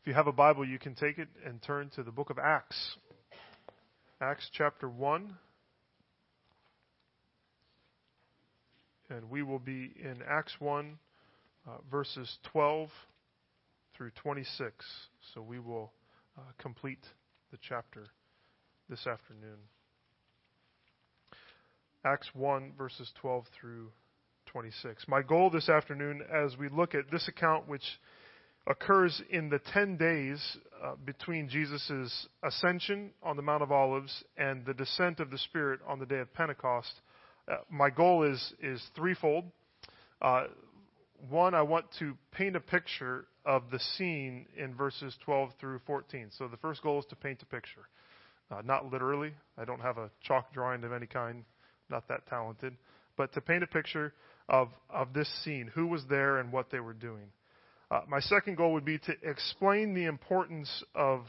If you have a Bible, you can take it and turn to the book of Acts. Acts chapter 1. And we will be in Acts 1, uh, verses 12 through 26. So we will uh, complete the chapter this afternoon. Acts 1, verses 12 through 26. My goal this afternoon, as we look at this account, which occurs in the 10 days uh, between Jesus' ascension on the Mount of Olives and the descent of the Spirit on the day of Pentecost. Uh, my goal is, is threefold. Uh, one, I want to paint a picture of the scene in verses 12 through 14. So the first goal is to paint a picture. Uh, not literally. I don't have a chalk drawing of any kind. Not that talented. But to paint a picture of, of this scene, who was there and what they were doing. Uh, my second goal would be to explain the importance of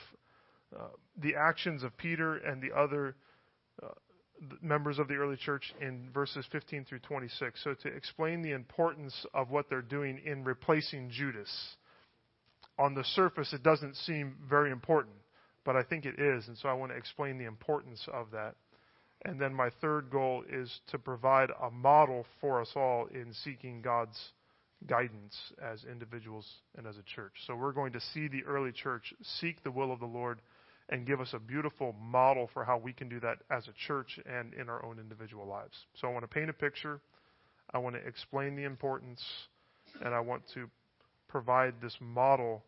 uh, the actions of Peter and the other uh, members of the early church in verses 15 through 26. So, to explain the importance of what they're doing in replacing Judas. On the surface, it doesn't seem very important, but I think it is, and so I want to explain the importance of that. And then my third goal is to provide a model for us all in seeking God's guidance as individuals and as a church. So we're going to see the early church seek the will of the Lord and give us a beautiful model for how we can do that as a church and in our own individual lives. So I want to paint a picture, I want to explain the importance, and I want to provide this model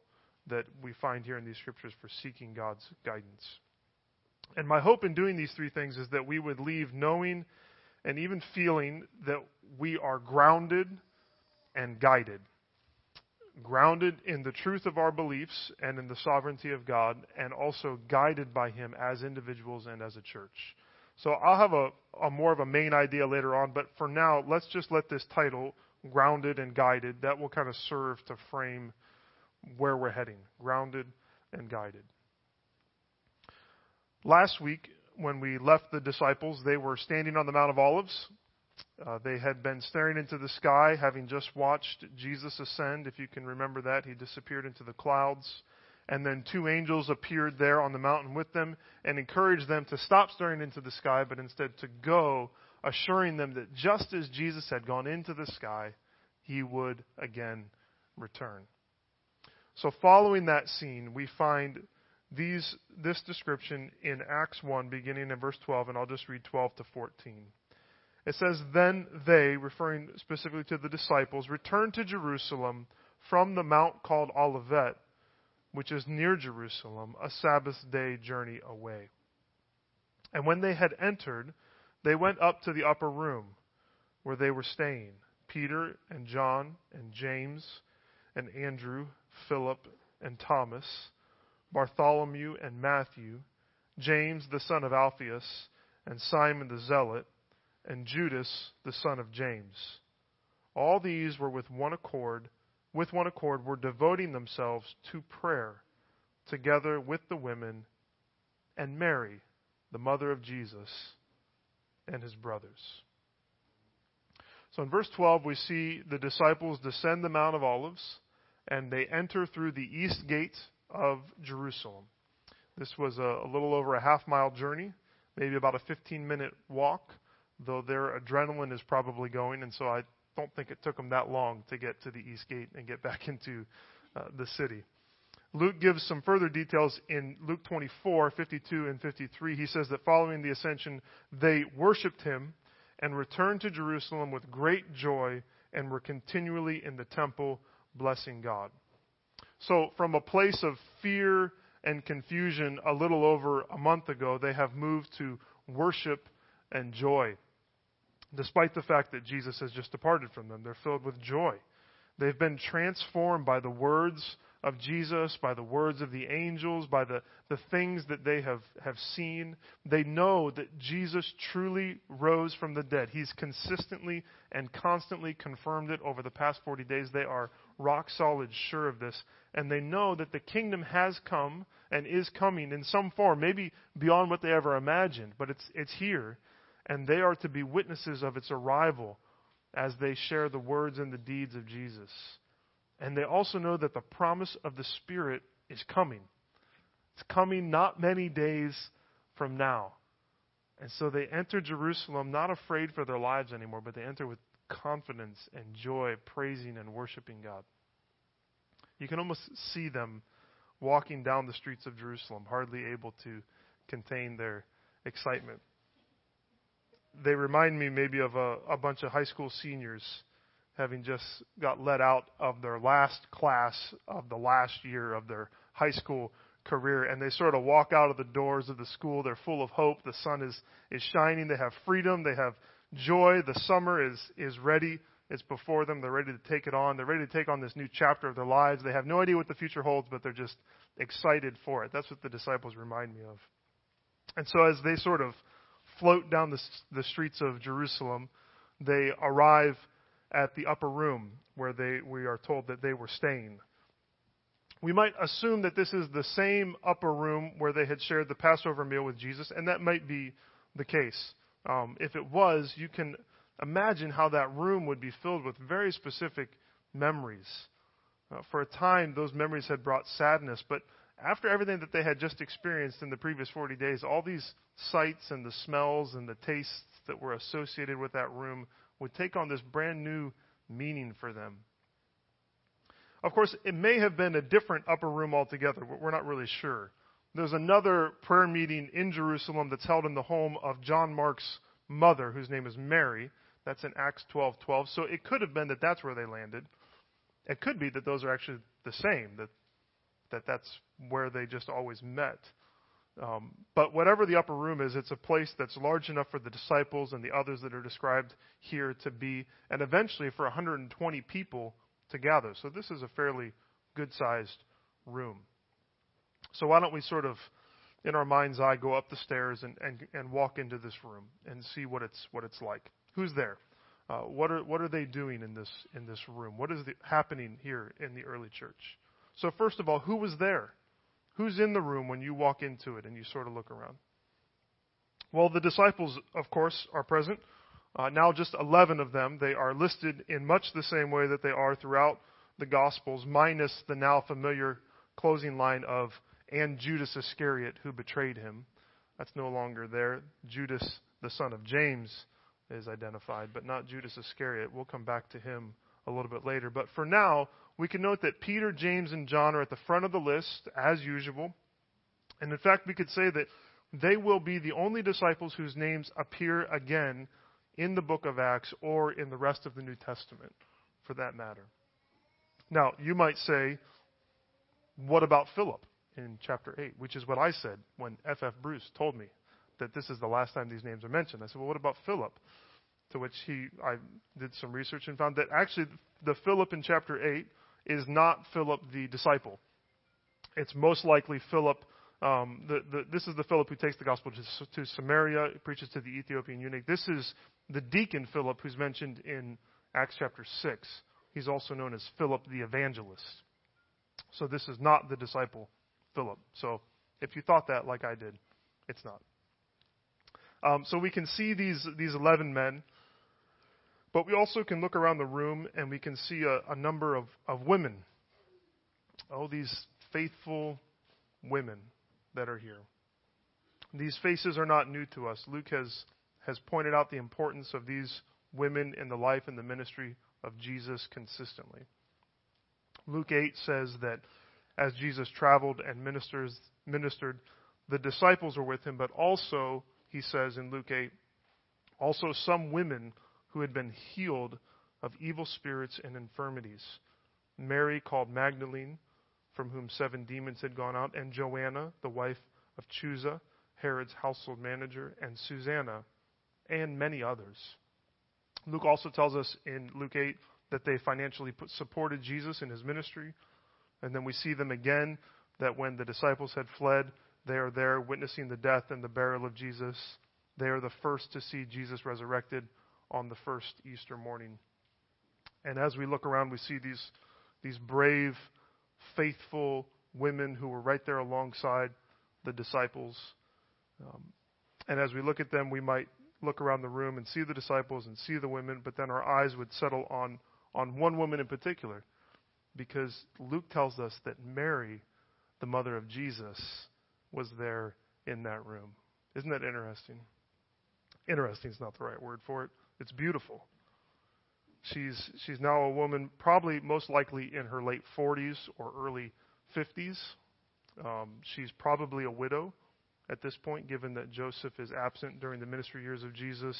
that we find here in these scriptures for seeking God's guidance. And my hope in doing these three things is that we would leave knowing and even feeling that we are grounded and guided. Grounded in the truth of our beliefs and in the sovereignty of God, and also guided by Him as individuals and as a church. So I'll have a, a more of a main idea later on, but for now, let's just let this title, Grounded and Guided, that will kind of serve to frame where we're heading. Grounded and guided. Last week, when we left the disciples, they were standing on the Mount of Olives. Uh, they had been staring into the sky, having just watched Jesus ascend. If you can remember that, he disappeared into the clouds. And then two angels appeared there on the mountain with them and encouraged them to stop staring into the sky, but instead to go, assuring them that just as Jesus had gone into the sky, he would again return. So, following that scene, we find these, this description in Acts 1, beginning in verse 12, and I'll just read 12 to 14. It says, Then they, referring specifically to the disciples, returned to Jerusalem from the mount called Olivet, which is near Jerusalem, a Sabbath day journey away. And when they had entered, they went up to the upper room where they were staying Peter and John and James and Andrew, Philip and Thomas, Bartholomew and Matthew, James the son of Alphaeus, and Simon the Zealot and Judas the son of James. All these were with one accord, with one accord were devoting themselves to prayer together with the women and Mary, the mother of Jesus, and his brothers. So in verse 12, we see the disciples descend the Mount of Olives and they enter through the east gate of Jerusalem. This was a, a little over a half mile journey, maybe about a 15 minute walk though their adrenaline is probably going, and so I don't think it took them that long to get to the east gate and get back into uh, the city. Luke gives some further details in Luke 24, 52, and 53. He says that following the ascension, they worshiped him and returned to Jerusalem with great joy and were continually in the temple blessing God. So, from a place of fear and confusion a little over a month ago, they have moved to worship and joy despite the fact that Jesus has just departed from them. They're filled with joy. They've been transformed by the words of Jesus, by the words of the angels, by the, the things that they have, have seen. They know that Jesus truly rose from the dead. He's consistently and constantly confirmed it over the past 40 days. They are rock solid sure of this. And they know that the kingdom has come and is coming in some form, maybe beyond what they ever imagined, but it's, it's here and they are to be witnesses of its arrival as they share the words and the deeds of Jesus. And they also know that the promise of the Spirit is coming. It's coming not many days from now. And so they enter Jerusalem not afraid for their lives anymore, but they enter with confidence and joy, praising and worshiping God. You can almost see them walking down the streets of Jerusalem, hardly able to contain their excitement. They remind me maybe of a, a bunch of high school seniors having just got let out of their last class of the last year of their high school career and they sort of walk out of the doors of the school. They're full of hope. The sun is is shining. They have freedom. They have joy. The summer is is ready. It's before them. They're ready to take it on. They're ready to take on this new chapter of their lives. They have no idea what the future holds but they're just excited for it. That's what the disciples remind me of. And so as they sort of float down the the streets of Jerusalem they arrive at the upper room where they we are told that they were staying we might assume that this is the same upper room where they had shared the Passover meal with Jesus, and that might be the case. Um, if it was, you can imagine how that room would be filled with very specific memories. Uh, for a time, those memories had brought sadness, but after everything that they had just experienced in the previous 40 days, all these sights and the smells and the tastes that were associated with that room would take on this brand new meaning for them. Of course, it may have been a different upper room altogether. We're not really sure. There's another prayer meeting in Jerusalem that's held in the home of John Mark's mother, whose name is Mary. That's in Acts 12:12. So it could have been that that's where they landed. It could be that those are actually the same. That that that's where they just always met. Um, but whatever the upper room is, it's a place that's large enough for the disciples and the others that are described here to be, and eventually for 120 people to gather. So this is a fairly good sized room. So why don't we sort of, in our mind's eye, go up the stairs and, and, and walk into this room and see what it's, what it's like. Who's there? Uh, what are what are they doing in this in this room? What is the, happening here in the early church? So first of all, who was there? Who's in the room when you walk into it and you sort of look around? Well, the disciples, of course, are present. Uh, now, just 11 of them. They are listed in much the same way that they are throughout the Gospels, minus the now familiar closing line of, and Judas Iscariot, who betrayed him. That's no longer there. Judas, the son of James, is identified, but not Judas Iscariot. We'll come back to him a little bit later. But for now, we can note that Peter, James, and John are at the front of the list, as usual. And in fact, we could say that they will be the only disciples whose names appear again in the book of Acts or in the rest of the New Testament, for that matter. Now, you might say, what about Philip in chapter 8? Which is what I said when F.F. F. Bruce told me that this is the last time these names are mentioned. I said, well, what about Philip? To which he, I did some research and found that actually the Philip in chapter 8 is not Philip the disciple. It's most likely Philip um, the, the, this is the Philip who takes the gospel to, to Samaria, preaches to the Ethiopian eunuch. This is the deacon Philip who's mentioned in Acts chapter 6. He's also known as Philip the evangelist. So this is not the disciple Philip. So if you thought that like I did, it's not. Um, so we can see these, these 11 men, but we also can look around the room and we can see a, a number of, of women. Oh, these faithful women that are here. These faces are not new to us. Luke has, has pointed out the importance of these women in the life and the ministry of Jesus consistently. Luke 8 says that as Jesus traveled and ministers, ministered, the disciples were with him, but also, he says in Luke 8, also some women who had been healed of evil spirits and infirmities. Mary, called Magdalene, from whom seven demons had gone out, and Joanna, the wife of Chuza, Herod's household manager, and Susanna, and many others. Luke also tells us in Luke 8 that they financially put, supported Jesus in his ministry. And then we see them again that when the disciples had fled, they are there witnessing the death and the burial of Jesus. They are the first to see Jesus resurrected on the first Easter morning. And as we look around, we see these, these brave, faithful women who were right there alongside the disciples. Um, and as we look at them, we might look around the room and see the disciples and see the women, but then our eyes would settle on, on one woman in particular. Because Luke tells us that Mary, the mother of Jesus, was there in that room. Isn't that interesting? Interesting is not the right word for it. It's beautiful. She's she's now a woman, probably most likely in her late 40s or early 50s. Um, she's probably a widow at this point, given that Joseph is absent during the ministry years of Jesus,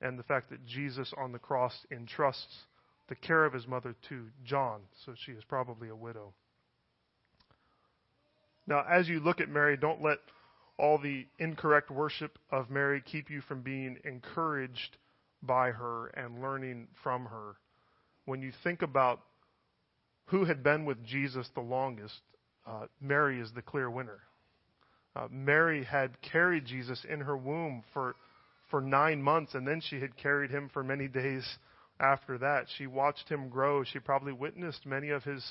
and the fact that Jesus on the cross entrusts the care of his mother to John, so she is probably a widow. Now, as you look at Mary, don't let all the incorrect worship of Mary keep you from being encouraged by her and learning from her. When you think about who had been with Jesus the longest, uh, Mary is the clear winner. Uh, Mary had carried Jesus in her womb for for nine months, and then she had carried him for many days after that. She watched him grow. She probably witnessed many of his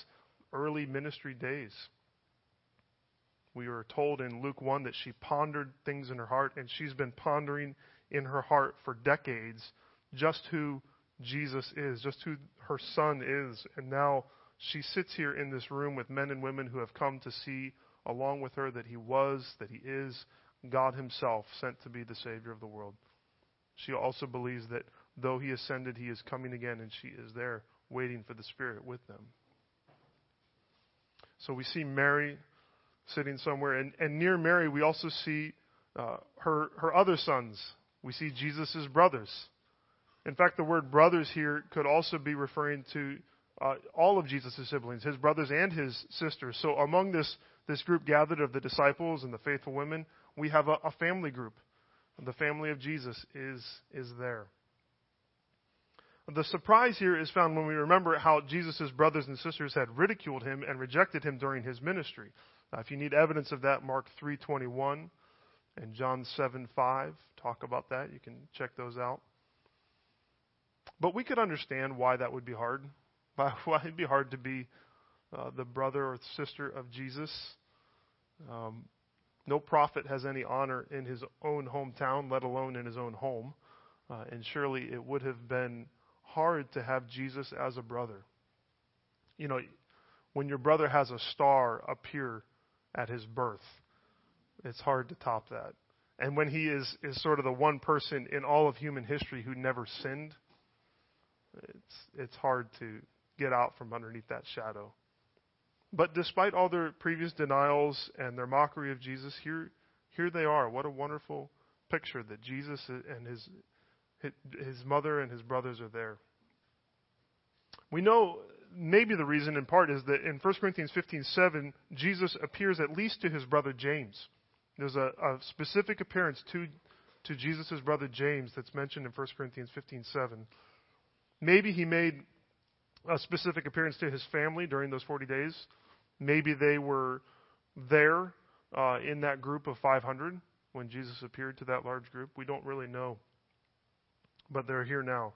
early ministry days. We were told in Luke 1 that she pondered things in her heart, and she's been pondering in her heart for decades just who Jesus is, just who her son is. And now she sits here in this room with men and women who have come to see along with her that he was, that he is God himself sent to be the Savior of the world. She also believes that though he ascended, he is coming again, and she is there waiting for the Spirit with them. So we see Mary sitting somewhere, and, and near Mary we also see uh, her her other sons. We see Jesus' brothers. In fact, the word brothers here could also be referring to uh, all of Jesus' siblings, his brothers and his sisters. So among this, this group gathered of the disciples and the faithful women, we have a, a family group. The family of Jesus is, is there. The surprise here is found when we remember how Jesus' brothers and sisters had ridiculed him and rejected him during his ministry. Now, if you need evidence of that, Mark 3:21 and John 7 5 talk about that. You can check those out. But we could understand why that would be hard. Why it'd be hard to be uh, the brother or sister of Jesus. Um, no prophet has any honor in his own hometown, let alone in his own home. Uh, and surely it would have been hard to have Jesus as a brother. You know, when your brother has a star appear at his birth, it's hard to top that. And when he is, is sort of the one person in all of human history who never sinned, it's, it's hard to get out from underneath that shadow. But despite all their previous denials and their mockery of Jesus, here, here they are. What a wonderful picture that Jesus and his, his mother and his brothers are there. We know maybe the reason in part is that in 1 Corinthians 15:7, Jesus appears at least to his brother James. There's a, a specific appearance to to Jesus' brother James that's mentioned in 1 Corinthians 15:7. Maybe he made a specific appearance to his family during those 40 days. Maybe they were there uh, in that group of 500 when Jesus appeared to that large group. We don't really know. But they're here now.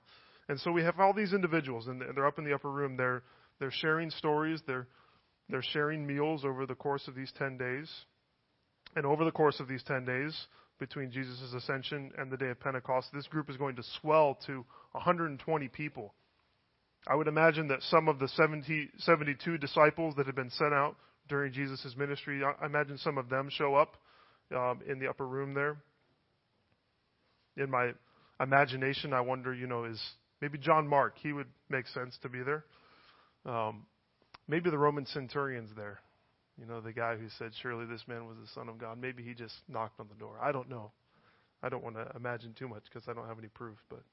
And so we have all these individuals, and they're up in the upper room. They're, they're sharing stories, they're, they're sharing meals over the course of these 10 days. And over the course of these 10 days, between Jesus' ascension and the day of Pentecost, this group is going to swell to 120 people. I would imagine that some of the 70, 72 disciples that had been sent out during Jesus' ministry, I imagine some of them show up um, in the upper room there. In my imagination, I wonder, you know, is maybe John Mark, he would make sense to be there. Um, maybe the Roman centurion's there. You know, the guy who said, Surely this man was the Son of God. Maybe he just knocked on the door. I don't know. I don't want to imagine too much because I don't have any proof, but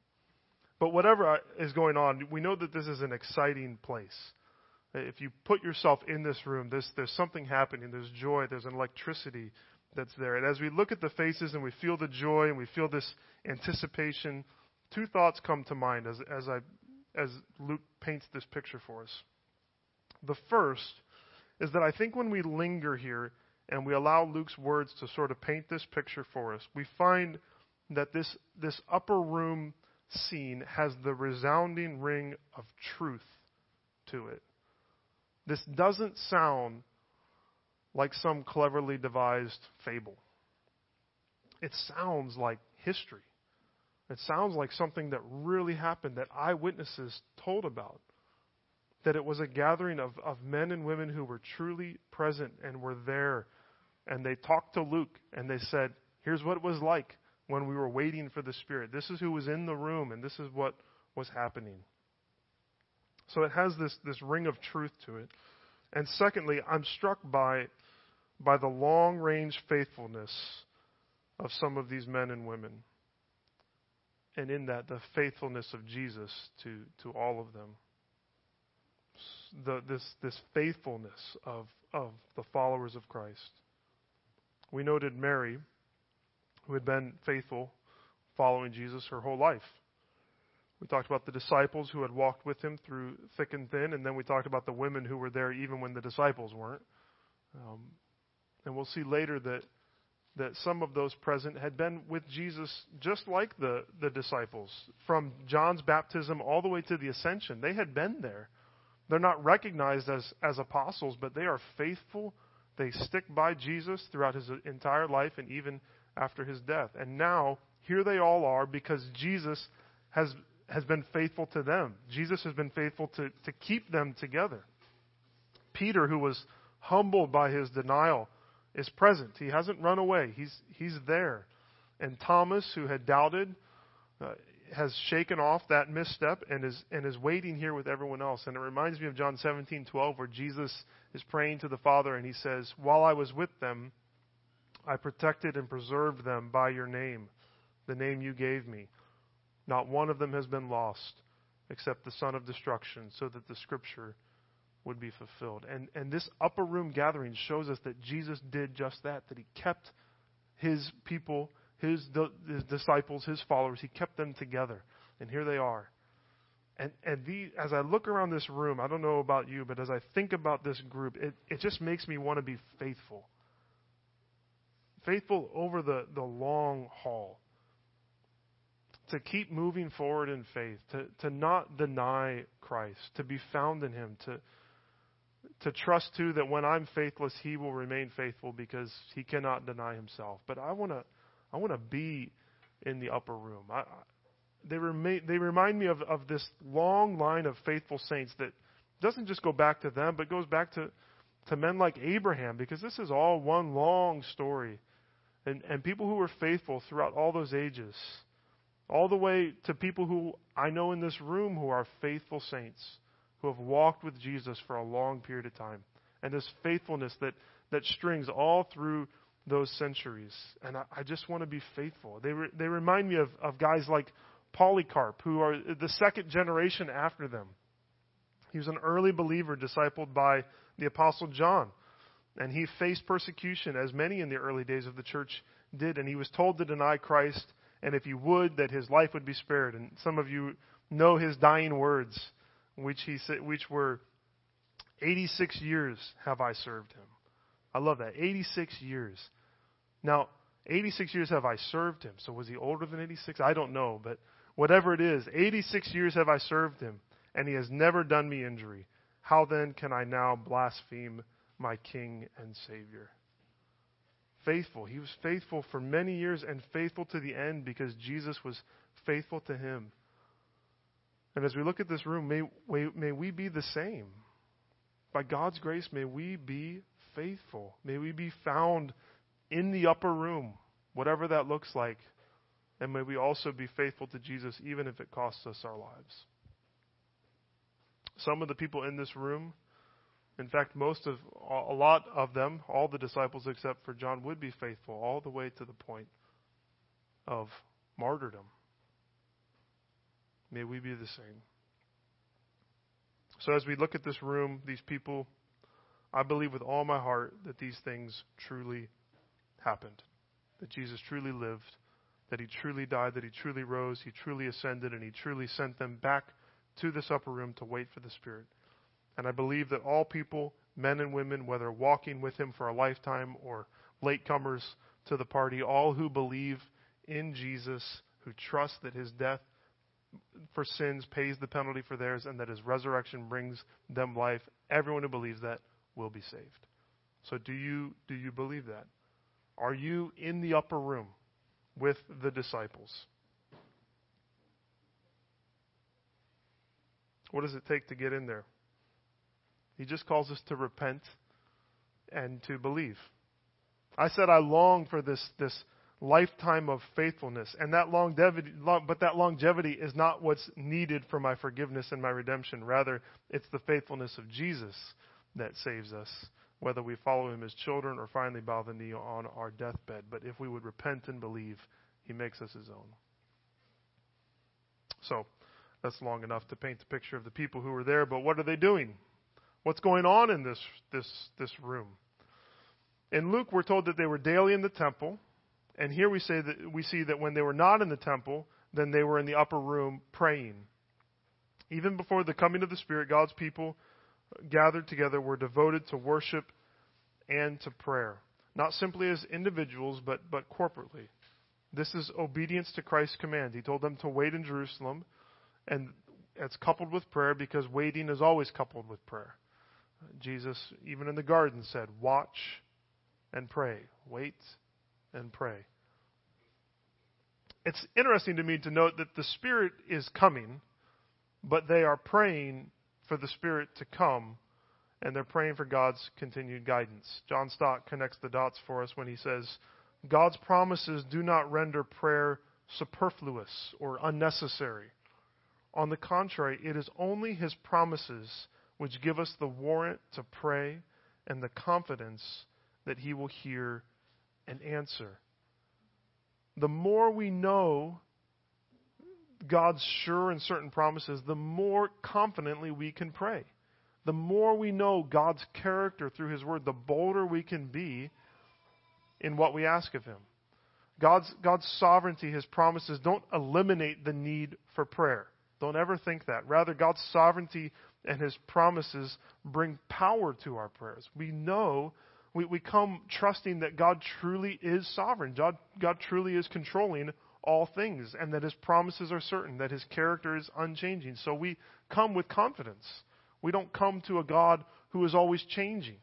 but whatever is going on, we know that this is an exciting place. If you put yourself in this room, there's, there's something happening. There's joy. There's an electricity that's there. And as we look at the faces and we feel the joy and we feel this anticipation, two thoughts come to mind as, as, I, as Luke paints this picture for us. The first is that I think when we linger here and we allow Luke's words to sort of paint this picture for us, we find that this, this upper room scene has the resounding ring of truth to it. This doesn't sound like some cleverly devised fable. It sounds like history. It sounds like something that really happened that eyewitnesses told about. That it was a gathering of, of men and women who were truly present and were there. And they talked to Luke and they said, Here's what it was like when we were waiting for the Spirit. This is who was in the room, and this is what was happening. So it has this, this ring of truth to it. And secondly, I'm struck by, by the long range faithfulness of some of these men and women. And in that, the faithfulness of Jesus to, to all of them. The, this, this faithfulness of, of the followers of Christ. We noted Mary, who had been faithful following Jesus her whole life. We talked about the disciples who had walked with him through thick and thin, and then we talked about the women who were there even when the disciples weren't. Um, and we'll see later that that some of those present had been with Jesus just like the, the disciples. From John's baptism all the way to the ascension, they had been there. They're not recognized as, as apostles, but they are faithful. They stick by Jesus throughout his entire life and even after his death. And now, here they all are because Jesus has has been faithful to them. Jesus has been faithful to, to keep them together. Peter, who was humbled by his denial, is present. He hasn't run away, he's, he's there. And Thomas, who had doubted, uh, has shaken off that misstep and is, and is waiting here with everyone else. And it reminds me of John 17 12, where Jesus is praying to the Father and he says, While I was with them, I protected and preserved them by your name, the name you gave me. Not one of them has been lost except the son of destruction, so that the scripture would be fulfilled. And, and this upper room gathering shows us that Jesus did just that, that he kept his people, his, his disciples, his followers, he kept them together. And here they are. And, and the, as I look around this room, I don't know about you, but as I think about this group, it, it just makes me want to be faithful. Faithful over the, the long haul to keep moving forward in faith, to, to not deny Christ, to be found in Him, to, to trust too that when I'm faithless, He will remain faithful because He cannot deny Himself. But I want to, I want to be in the upper room. I, they they remind me of, of this long line of faithful saints that doesn't just go back to them, but goes back to, to men like Abraham because this is all one long story. And, and people who were faithful throughout all those ages all the way to people who I know in this room who are faithful saints, who have walked with Jesus for a long period of time. And this faithfulness that, that strings all through those centuries. And I, I just want to be faithful. They, re, they remind me of, of guys like Polycarp, who are the second generation after them. He was an early believer discipled by the Apostle John. And he faced persecution, as many in the early days of the church did. And he was told to deny Christ and if he would, that his life would be spared. And some of you know his dying words, which he said, which were, 86 years have I served him. I love that. 86 years. Now, 86 years have I served him. So was he older than 86? I don't know, but whatever it is, 86 years have I served him, and he has never done me injury. How then can I now blaspheme my King and Savior? faithful. He was faithful for many years and faithful to the end because Jesus was faithful to him. And as we look at this room, may, may we be the same. By God's grace, may we be faithful. May we be found in the upper room, whatever that looks like. And may we also be faithful to Jesus, even if it costs us our lives. Some of the people in this room in fact, most of a lot of them, all the disciples except for John, would be faithful all the way to the point of martyrdom. May we be the same. So, as we look at this room, these people, I believe with all my heart that these things truly happened. That Jesus truly lived, that he truly died, that he truly rose, he truly ascended, and he truly sent them back to this upper room to wait for the Spirit. And I believe that all people, men and women, whether walking with him for a lifetime or latecomers to the party, all who believe in Jesus, who trust that his death for sins pays the penalty for theirs and that his resurrection brings them life, everyone who believes that will be saved. So do you do you believe that? Are you in the upper room with the disciples? What does it take to get in there? He just calls us to repent and to believe. I said I long for this, this lifetime of faithfulness, and that longevity, but that longevity is not what's needed for my forgiveness and my redemption. Rather, it's the faithfulness of Jesus that saves us, whether we follow him as children or finally bow the knee on our deathbed. But if we would repent and believe, he makes us his own. So, that's long enough to paint the picture of the people who were there, but what are they doing? What's going on in this, this, this room? In Luke, we're told that they were daily in the temple, and here we say that we see that when they were not in the temple, then they were in the upper room praying. Even before the coming of the Spirit, God's people gathered together were devoted to worship and to prayer, not simply as individuals, but, but corporately. This is obedience to Christ's command. He told them to wait in Jerusalem, and it's coupled with prayer because waiting is always coupled with prayer. Jesus, even in the garden, said, Watch and pray. Wait and pray. It's interesting to me to note that the Spirit is coming, but they are praying for the Spirit to come, and they're praying for God's continued guidance. John Stott connects the dots for us when he says, God's promises do not render prayer superfluous or unnecessary. On the contrary, it is only His promises which give us the warrant to pray and the confidence that He will hear and answer. The more we know God's sure and certain promises, the more confidently we can pray. The more we know God's character through His Word, the bolder we can be in what we ask of Him. God's, God's sovereignty, His promises, don't eliminate the need for prayer. Don't ever think that. Rather, God's sovereignty and His promises bring power to our prayers. We know, we, we come trusting that God truly is sovereign. God, God truly is controlling all things, and that His promises are certain, that His character is unchanging. So we come with confidence. We don't come to a God who is always changing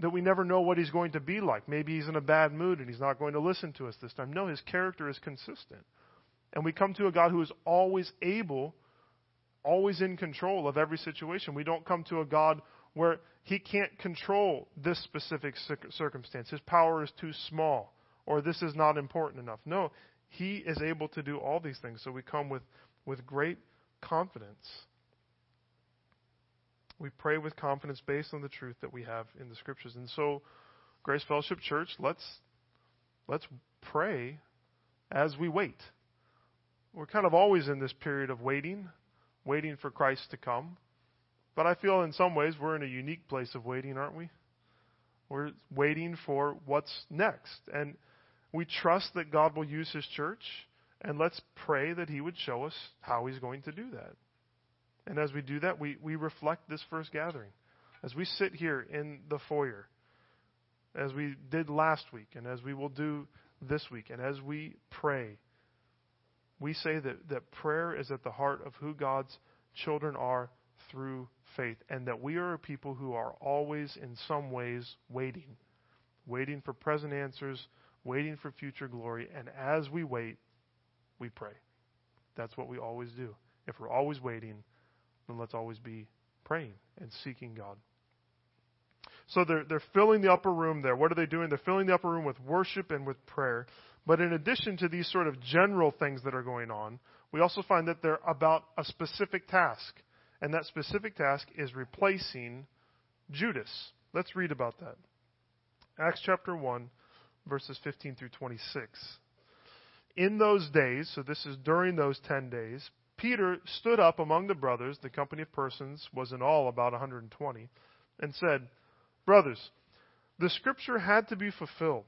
that we never know what he's going to be like. Maybe he's in a bad mood and he's not going to listen to us this time. No, his character is consistent. And we come to a God who is always able, always in control of every situation. We don't come to a God where he can't control this specific circumstance. His power is too small or this is not important enough. No, he is able to do all these things. So we come with, with great confidence. We pray with confidence based on the truth that we have in the scriptures. And so, Grace Fellowship Church, let's let's pray as we wait. We're kind of always in this period of waiting, waiting for Christ to come. But I feel in some ways we're in a unique place of waiting, aren't we? We're waiting for what's next. And we trust that God will use His church, and let's pray that He would show us how He's going to do that. And as we do that, we, we reflect this first gathering. As we sit here in the foyer, as we did last week, and as we will do this week, and as we pray, we say that, that prayer is at the heart of who God's children are through faith, and that we are a people who are always, in some ways, waiting. Waiting for present answers, waiting for future glory, and as we wait, we pray. That's what we always do. If we're always waiting, then let's always be praying and seeking God. So they're, they're filling the upper room there. What are they doing? They're filling the upper room with worship and with prayer. But in addition to these sort of general things that are going on, we also find that they're about a specific task. And that specific task is replacing Judas. Let's read about that. Acts chapter 1, verses 15 through 26. In those days, so this is during those 10 days, Peter stood up among the brothers, the company of persons was in all about 120, and said, Brothers, the scripture had to be fulfilled,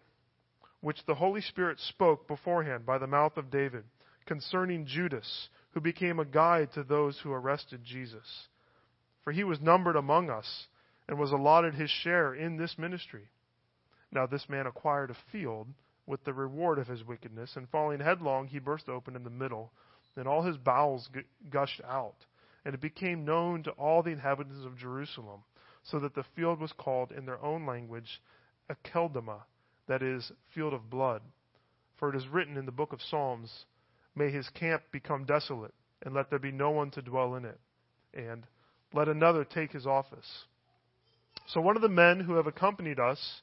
which the Holy Spirit spoke beforehand by the mouth of David, concerning Judas, who became a guide to those who arrested Jesus. For he was numbered among us, and was allotted his share in this ministry. Now this man acquired a field with the reward of his wickedness, and falling headlong, he burst open in the middle and all his bowels gushed out, and it became known to all the inhabitants of Jerusalem, so that the field was called in their own language Akeldama, that is, field of blood. For it is written in the book of Psalms, May his camp become desolate, and let there be no one to dwell in it. And let another take his office. So one of the men who have accompanied us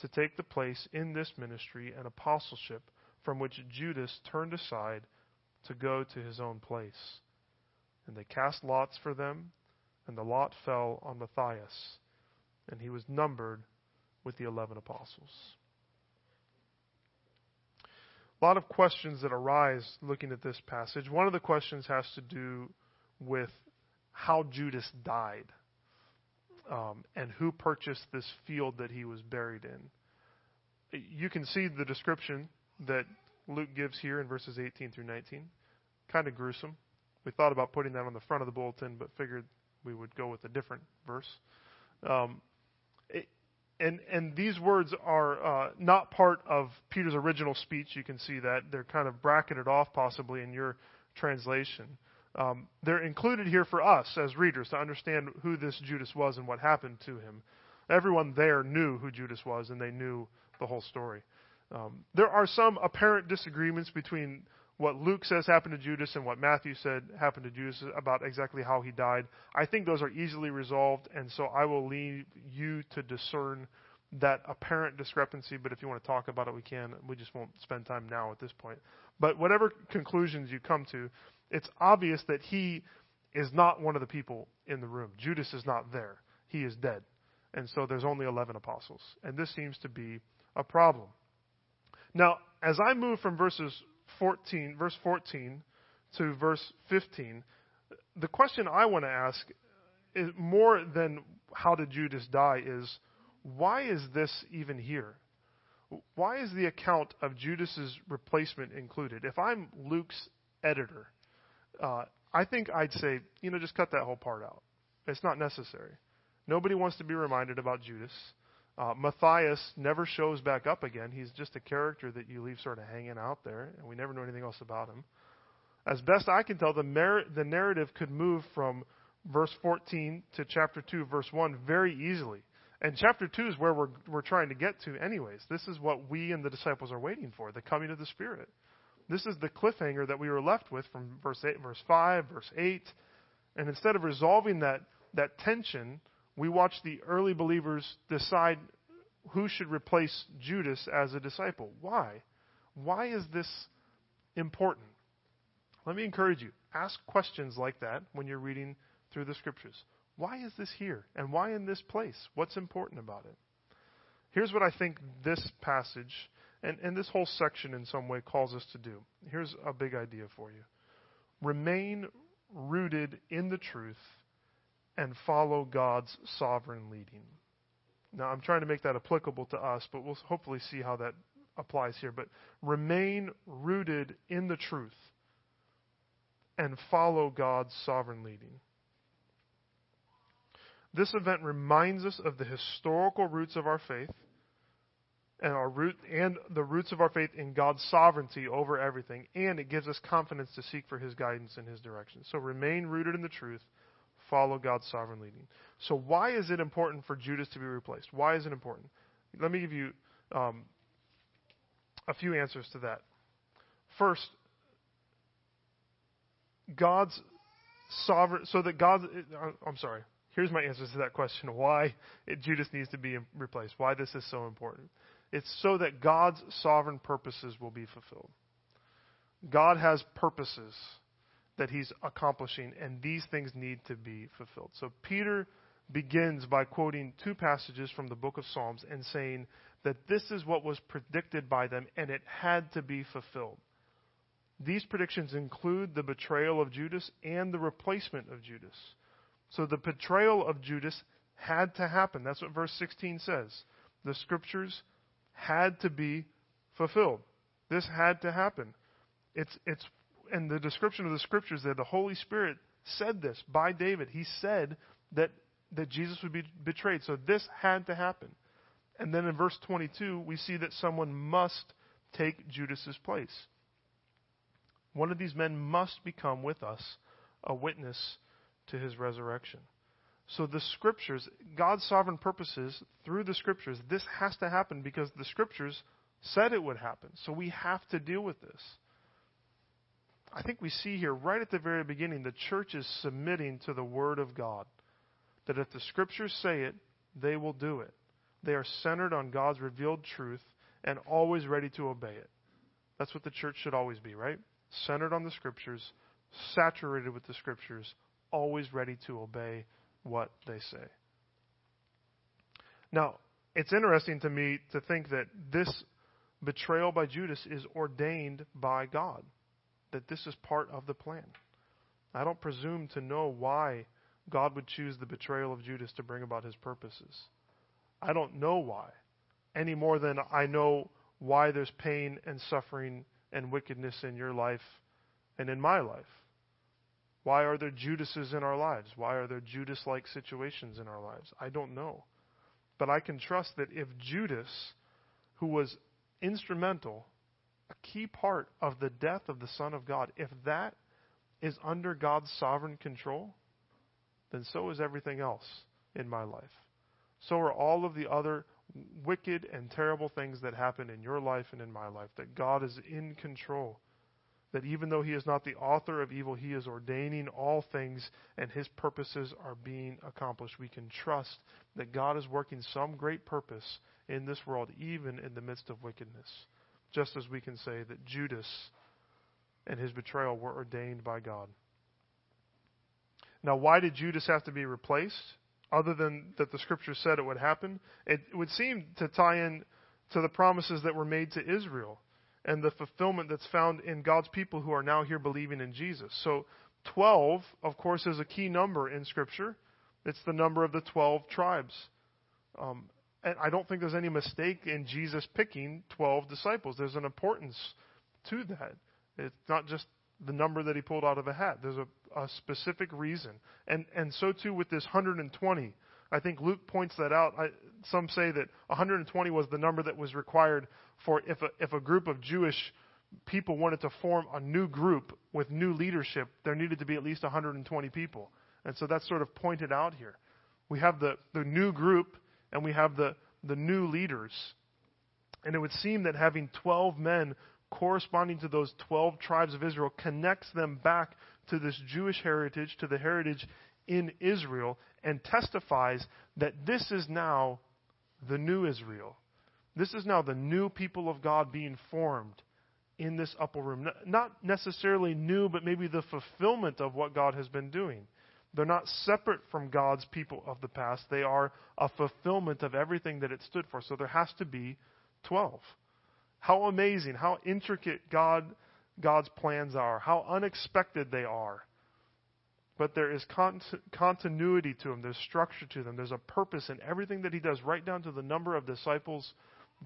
to take the place in this ministry and apostleship from which Judas turned aside to go to his own place. And they cast lots for them, and the lot fell on Matthias, and he was numbered with the eleven apostles. A lot of questions that arise looking at this passage. One of the questions has to do with how Judas died um, and who purchased this field that he was buried in. You can see the description that Luke gives here in verses 18 through 19. Kind of gruesome. We thought about putting that on the front of the bulletin, but figured we would go with a different verse. Um, and and these words are uh, not part of Peter's original speech. You can see that they're kind of bracketed off, possibly in your translation. Um, they're included here for us as readers to understand who this Judas was and what happened to him. Everyone there knew who Judas was, and they knew the whole story. Um, there are some apparent disagreements between what Luke says happened to Judas and what Matthew said happened to Judas about exactly how he died. I think those are easily resolved, and so I will leave you to discern that apparent discrepancy. But if you want to talk about it, we can. We just won't spend time now at this point. But whatever conclusions you come to, it's obvious that he is not one of the people in the room. Judas is not there. He is dead. And so there's only 11 apostles. And this seems to be a problem. Now, as I move from verses 14, verse 14 to verse 15, the question I want to ask is more than how did Judas die is why is this even here? Why is the account of Judas's replacement included? If I'm Luke's editor, uh, I think I'd say, you know, just cut that whole part out. It's not necessary. Nobody wants to be reminded about Judas. Uh, Matthias never shows back up again. He's just a character that you leave sort of hanging out there, and we never know anything else about him. As best I can tell, the, mer- the narrative could move from verse 14 to chapter 2, verse 1 very easily. And chapter 2 is where we're, we're trying to get to, anyways. This is what we and the disciples are waiting for the coming of the Spirit. This is the cliffhanger that we were left with from verse, 8, verse 5, verse 8. And instead of resolving that, that tension, we watch the early believers decide who should replace Judas as a disciple. Why? Why is this important? Let me encourage you. Ask questions like that when you're reading through the scriptures. Why is this here? And why in this place? What's important about it? Here's what I think this passage and, and this whole section in some way calls us to do. Here's a big idea for you remain rooted in the truth and follow God's sovereign leading. Now, I'm trying to make that applicable to us, but we'll hopefully see how that applies here. But remain rooted in the truth and follow God's sovereign leading. This event reminds us of the historical roots of our faith and our root and the roots of our faith in God's sovereignty over everything, and it gives us confidence to seek for his guidance and his direction. So remain rooted in the truth follow God's sovereign leading. So, why is it important for Judas to be replaced? Why is it important? Let me give you um, a few answers to that. First, God's sovereign, so that God, uh, I'm sorry, here's my answers to that question why it, Judas needs to be replaced, why this is so important. It's so that God's sovereign purposes will be fulfilled. God has purposes that he's accomplishing, and these things need to be fulfilled. So Peter begins by quoting two passages from the book of Psalms and saying that this is what was predicted by them, and it had to be fulfilled. These predictions include the betrayal of Judas and the replacement of Judas. So the betrayal of Judas had to happen. That's what verse 16 says. The scriptures had to be fulfilled. This had to happen. It's, it's and the description of the scriptures there, the Holy Spirit said this by David. He said that, that Jesus would be betrayed. So this had to happen. And then in verse 22, we see that someone must take Judas's place. One of these men must become with us a witness to his resurrection. So the scriptures, God's sovereign purposes through the scriptures, this has to happen because the scriptures said it would happen. So we have to deal with this. I think we see here right at the very beginning the church is submitting to the word of God. That if the scriptures say it, they will do it. They are centered on God's revealed truth and always ready to obey it. That's what the church should always be, right? Centered on the scriptures, saturated with the scriptures, always ready to obey what they say. Now, it's interesting to me to think that this betrayal by Judas is ordained by God, that this is part of the plan. I don't presume to know why God would choose the betrayal of Judas to bring about his purposes. I don't know why, any more than I know why there's pain and suffering and wickedness in your life and in my life. Why are there Judases in our lives? Why are there Judas like situations in our lives? I don't know. But I can trust that if Judas, who was instrumental, a key part of the death of the Son of God, if that is under God's sovereign control, then so is everything else in my life. So are all of the other wicked and terrible things that happen in your life and in my life, that God is in control that even though he is not the author of evil, he is ordaining all things and his purposes are being accomplished. We can trust that God is working some great purpose in this world, even in the midst of wickedness. Just as we can say that Judas and his betrayal were ordained by God. Now, why did Judas have to be replaced? Other than that the scripture said it would happen, it would seem to tie in to the promises that were made to Israel and the fulfillment that's found in God's people who are now here believing in Jesus. So 12, of course, is a key number in Scripture. It's the number of the 12 tribes. Um, and I don't think there's any mistake in Jesus picking 12 disciples. There's an importance to that. It's not just the number that he pulled out of a hat. There's a, a specific reason. And, and so too with this 120. I think Luke points that out. I, some say that 120 was the number that was required for if a, if a group of Jewish people wanted to form a new group with new leadership, there needed to be at least 120 people. And so that's sort of pointed out here. We have the, the new group and we have the, the new leaders. And it would seem that having 12 men corresponding to those 12 tribes of Israel connects them back to this Jewish heritage, to the heritage in Israel, and testifies that this is now the new Israel. This is now the new people of God being formed in this upper room. Not necessarily new, but maybe the fulfillment of what God has been doing. They're not separate from God's people of the past. They are a fulfillment of everything that it stood for. So there has to be 12. How amazing, how intricate God, God's plans are, how unexpected they are. But there is continuity to them, there's structure to them, there's a purpose in everything that He does, right down to the number of disciples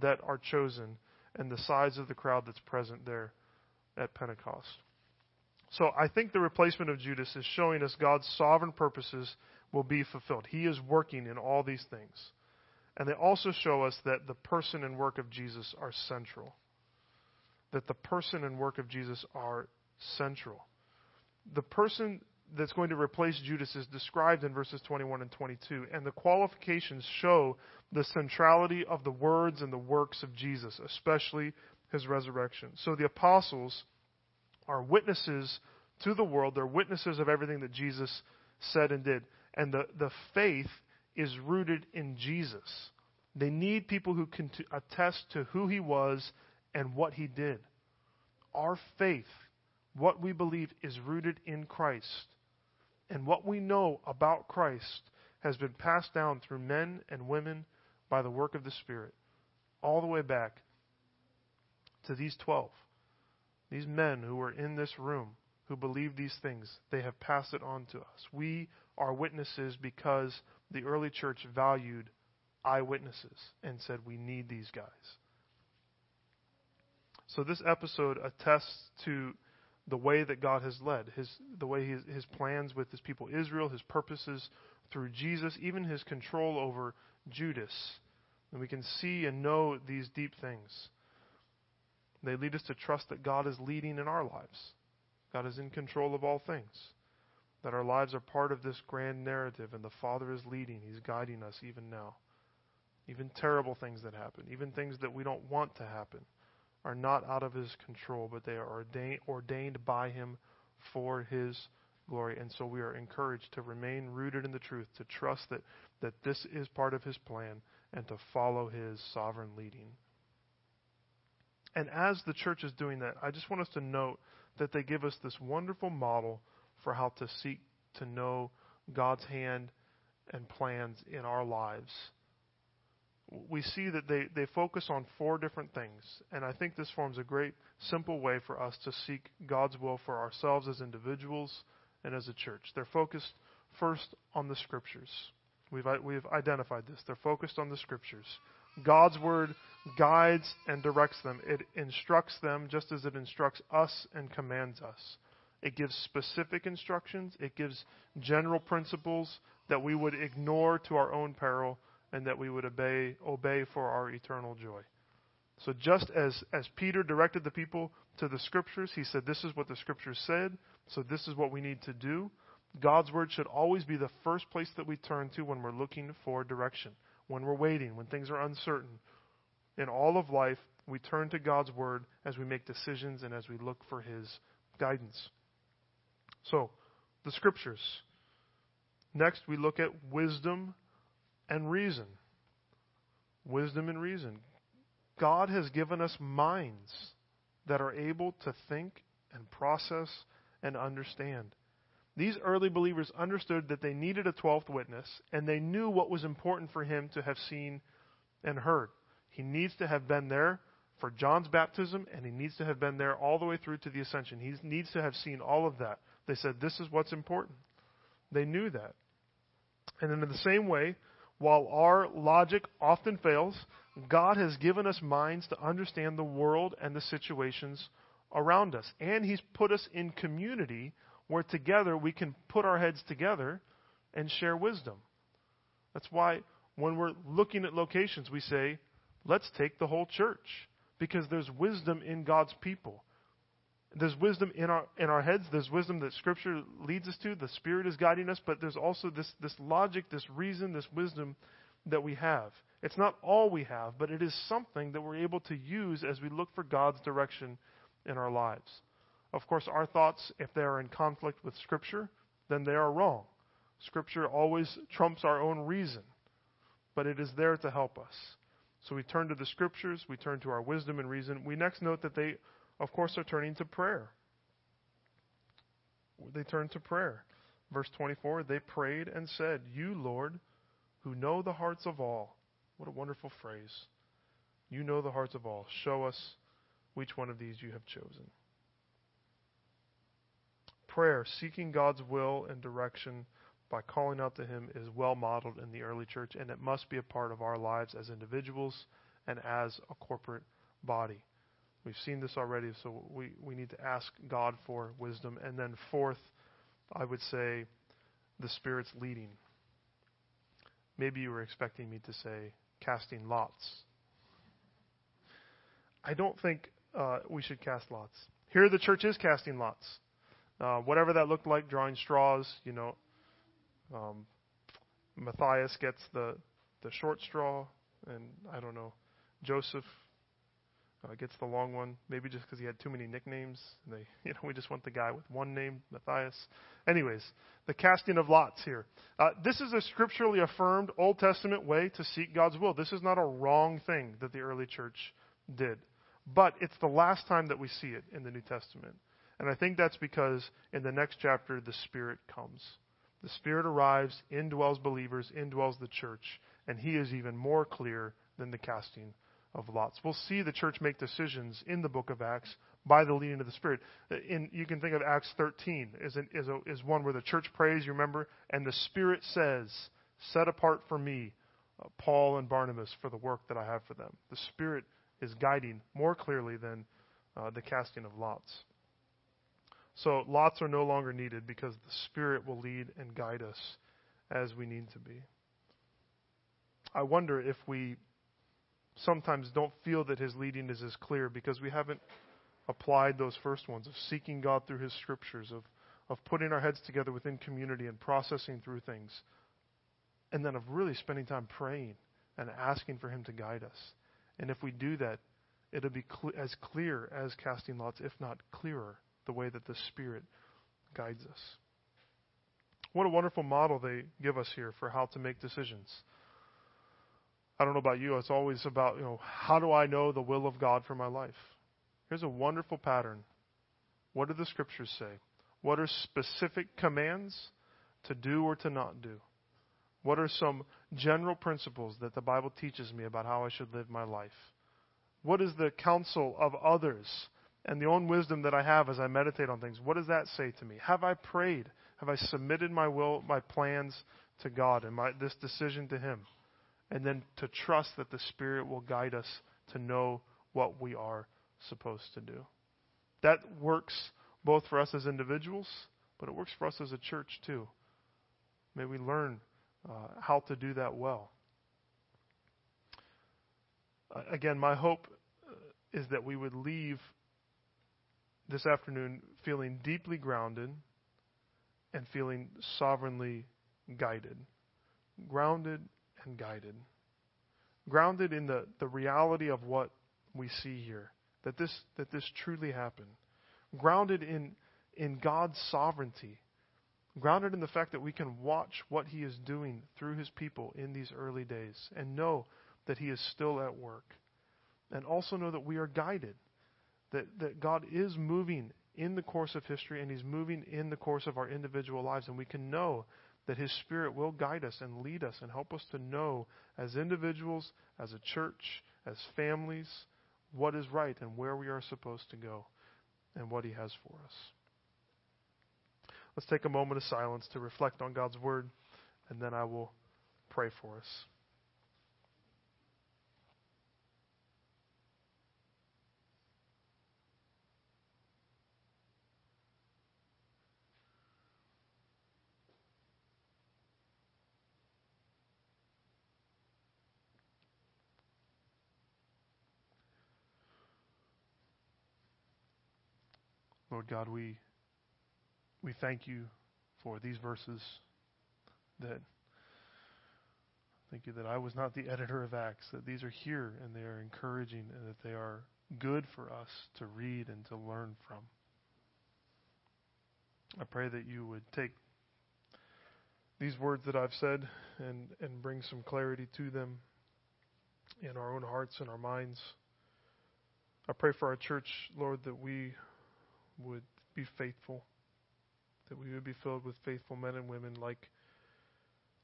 that are chosen and the size of the crowd that's present there at Pentecost. So I think the replacement of Judas is showing us God's sovereign purposes will be fulfilled. He is working in all these things. And they also show us that the person and work of Jesus are central. That the person and work of Jesus are central. The person that's going to replace Judas is described in verses 21 and 22, and the qualifications show the centrality of the words and the works of Jesus, especially his resurrection. So the apostles are witnesses to the world, they're witnesses of everything that Jesus said and did. And the, the faith is rooted in Jesus. They need people who can attest to who he was and what he did. Our faith, what we believe, is rooted in Christ. And what we know about Christ has been passed down through men and women by the work of the Spirit, all the way back to these 12. These men who were in this room who believe these things, they have passed it on to us. We are witnesses because the early church valued eyewitnesses and said, we need these guys. So this episode attests to the way that God has led, his, the way his, his plans with his people Israel, his purposes through Jesus, even his control over Judas. And we can see and know these deep things. They lead us to trust that God is leading in our lives. God is in control of all things. That our lives are part of this grand narrative, and the Father is leading. He's guiding us even now. Even terrible things that happen, even things that we don't want to happen, are not out of His control, but they are ordained, by Him for His glory. And so we are encouraged to remain rooted in the truth, to trust that, that this is part of His plan, and to follow His sovereign leading. And as the church is doing that, I just want us to note that they give us this wonderful model for how to seek to know God's hand and plans in our lives. We see that they, they focus on four different things, and I think this forms a great, simple way for us to seek God's will for ourselves as individuals and as a church. They're focused first on the Scriptures. We've, we've identified this. They're focused on the Scriptures. God's Word guides and directs them. It instructs them just as it instructs us and commands us. It gives specific instructions, it gives general principles that we would ignore to our own peril and that we would obey, obey for our eternal joy. So just as, as Peter directed the people to the scriptures, he said, This is what the scriptures said, so this is what we need to do. God's word should always be the first place that we turn to when we're looking for direction, when we're waiting, when things are uncertain, in all of life, we turn to God's Word as we make decisions and as we look for His guidance. So, the Scriptures. Next, we look at wisdom and reason. Wisdom and reason. God has given us minds that are able to think and process and understand. These early believers understood that they needed a 12th witness, and they knew what was important for him to have seen and heard. He needs to have been there for John's baptism, and he needs to have been there all the way through to the ascension. He needs to have seen all of that. They said, This is what's important. They knew that. And then, in the same way, while our logic often fails, God has given us minds to understand the world and the situations around us. And He's put us in community where together we can put our heads together and share wisdom. That's why when we're looking at locations, we say, Let's take the whole church because there's wisdom in God's people. There's wisdom in our in our heads. There's wisdom that Scripture leads us to. The Spirit is guiding us, but there's also this this logic, this reason, this wisdom that we have. It's not all we have, but it is something that we're able to use as we look for God's direction in our lives. Of course, our thoughts, if they are in conflict with Scripture, then they are wrong. Scripture always trumps our own reason, but it is there to help us. So we turn to the scriptures, we turn to our wisdom and reason. We next note that they, of course, they're turning to prayer. They turn to prayer. Verse 24, they prayed and said, You, Lord, who know the hearts of all. What a wonderful phrase. You know the hearts of all. Show us which one of these you have chosen. Prayer, seeking God's will and direction by calling out to Him is well modeled in the early church, and it must be a part of our lives as individuals and as a corporate body. We've seen this already, so we, we need to ask God for wisdom. And then, fourth, I would say the Spirit's leading. Maybe you were expecting me to say casting lots. I don't think uh, we should cast lots. Here, the church is casting lots. Uh, whatever that looked like, drawing straws, you know, um, Matthias gets the the short straw, and I don't know. Joseph uh, gets the long one, maybe just because he had too many nicknames. And they, you know, we just want the guy with one name, Matthias. Anyways, the casting of lots here. Uh, this is a scripturally affirmed Old Testament way to seek God's will. This is not a wrong thing that the early church did, but it's the last time that we see it in the New Testament. And I think that's because in the next chapter the Spirit comes. The Spirit arrives, indwells believers, indwells the church, and He is even more clear than the casting of lots. We'll see the church make decisions in the book of Acts by the leading of the Spirit. In, you can think of Acts 13 as, an, as, a, as one where the church prays, you remember, and the Spirit says, Set apart for me uh, Paul and Barnabas for the work that I have for them. The Spirit is guiding more clearly than uh, the casting of lots. So lots are no longer needed because the Spirit will lead and guide us as we need to be. I wonder if we sometimes don't feel that His leading is as clear because we haven't applied those first ones of seeking God through His scriptures, of, of putting our heads together within community and processing through things, and then of really spending time praying and asking for Him to guide us. And if we do that, it'll be cl- as clear as casting lots, if not clearer, the way that the Spirit guides us. What a wonderful model they give us here for how to make decisions. I don't know about you, it's always about, you know, how do I know the will of God for my life? Here's a wonderful pattern. What do the scriptures say? What are specific commands to do or to not do? What are some general principles that the Bible teaches me about how I should live my life? What is the counsel of others and the own wisdom that I have as I meditate on things? What does that say to me? Have I prayed? Have I submitted my will, my plans to God and my, this decision to Him? And then to trust that the Spirit will guide us to know what we are supposed to do. That works both for us as individuals, but it works for us as a church too. May we learn uh, how to do that well. Again, my hope uh, is that we would leave this afternoon feeling deeply grounded and feeling sovereignly guided. Grounded and guided. Grounded in the, the reality of what we see here that this, that this truly happened. Grounded in, in God's sovereignty. Grounded in the fact that we can watch what He is doing through His people in these early days and know that He is still at work. And also know that we are guided. That, that God is moving in the course of history and He's moving in the course of our individual lives. And we can know that His Spirit will guide us and lead us and help us to know as individuals, as a church, as families, what is right and where we are supposed to go and what He has for us. Let's take a moment of silence to reflect on God's Word, and then I will pray for us. Lord God, we we thank you for these verses that thank you that I was not the editor of Acts, that these are here and they are encouraging and that they are good for us to read and to learn from. I pray that you would take these words that I've said and, and bring some clarity to them in our own hearts and our minds. I pray for our church, Lord, that we would be faithful, that we would be filled with faithful men and women like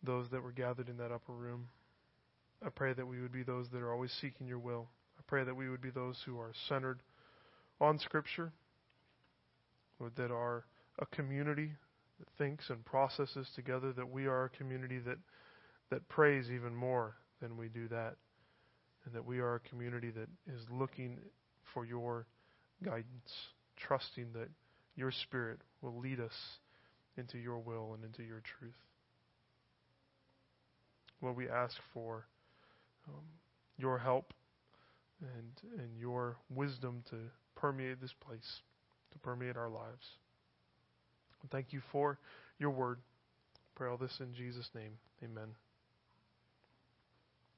those that were gathered in that upper room. I pray that we would be those that are always seeking your will. I pray that we would be those who are centered on Scripture, Lord, that are a community that thinks and processes together, that we are a community that, that prays even more than we do that, and that we are a community that is looking for your guidance trusting that your Spirit will lead us into your will and into your truth. Lord, we ask for um, your help and, and your wisdom to permeate this place, to permeate our lives. thank you for your word. Pray all this in Jesus' name. Amen.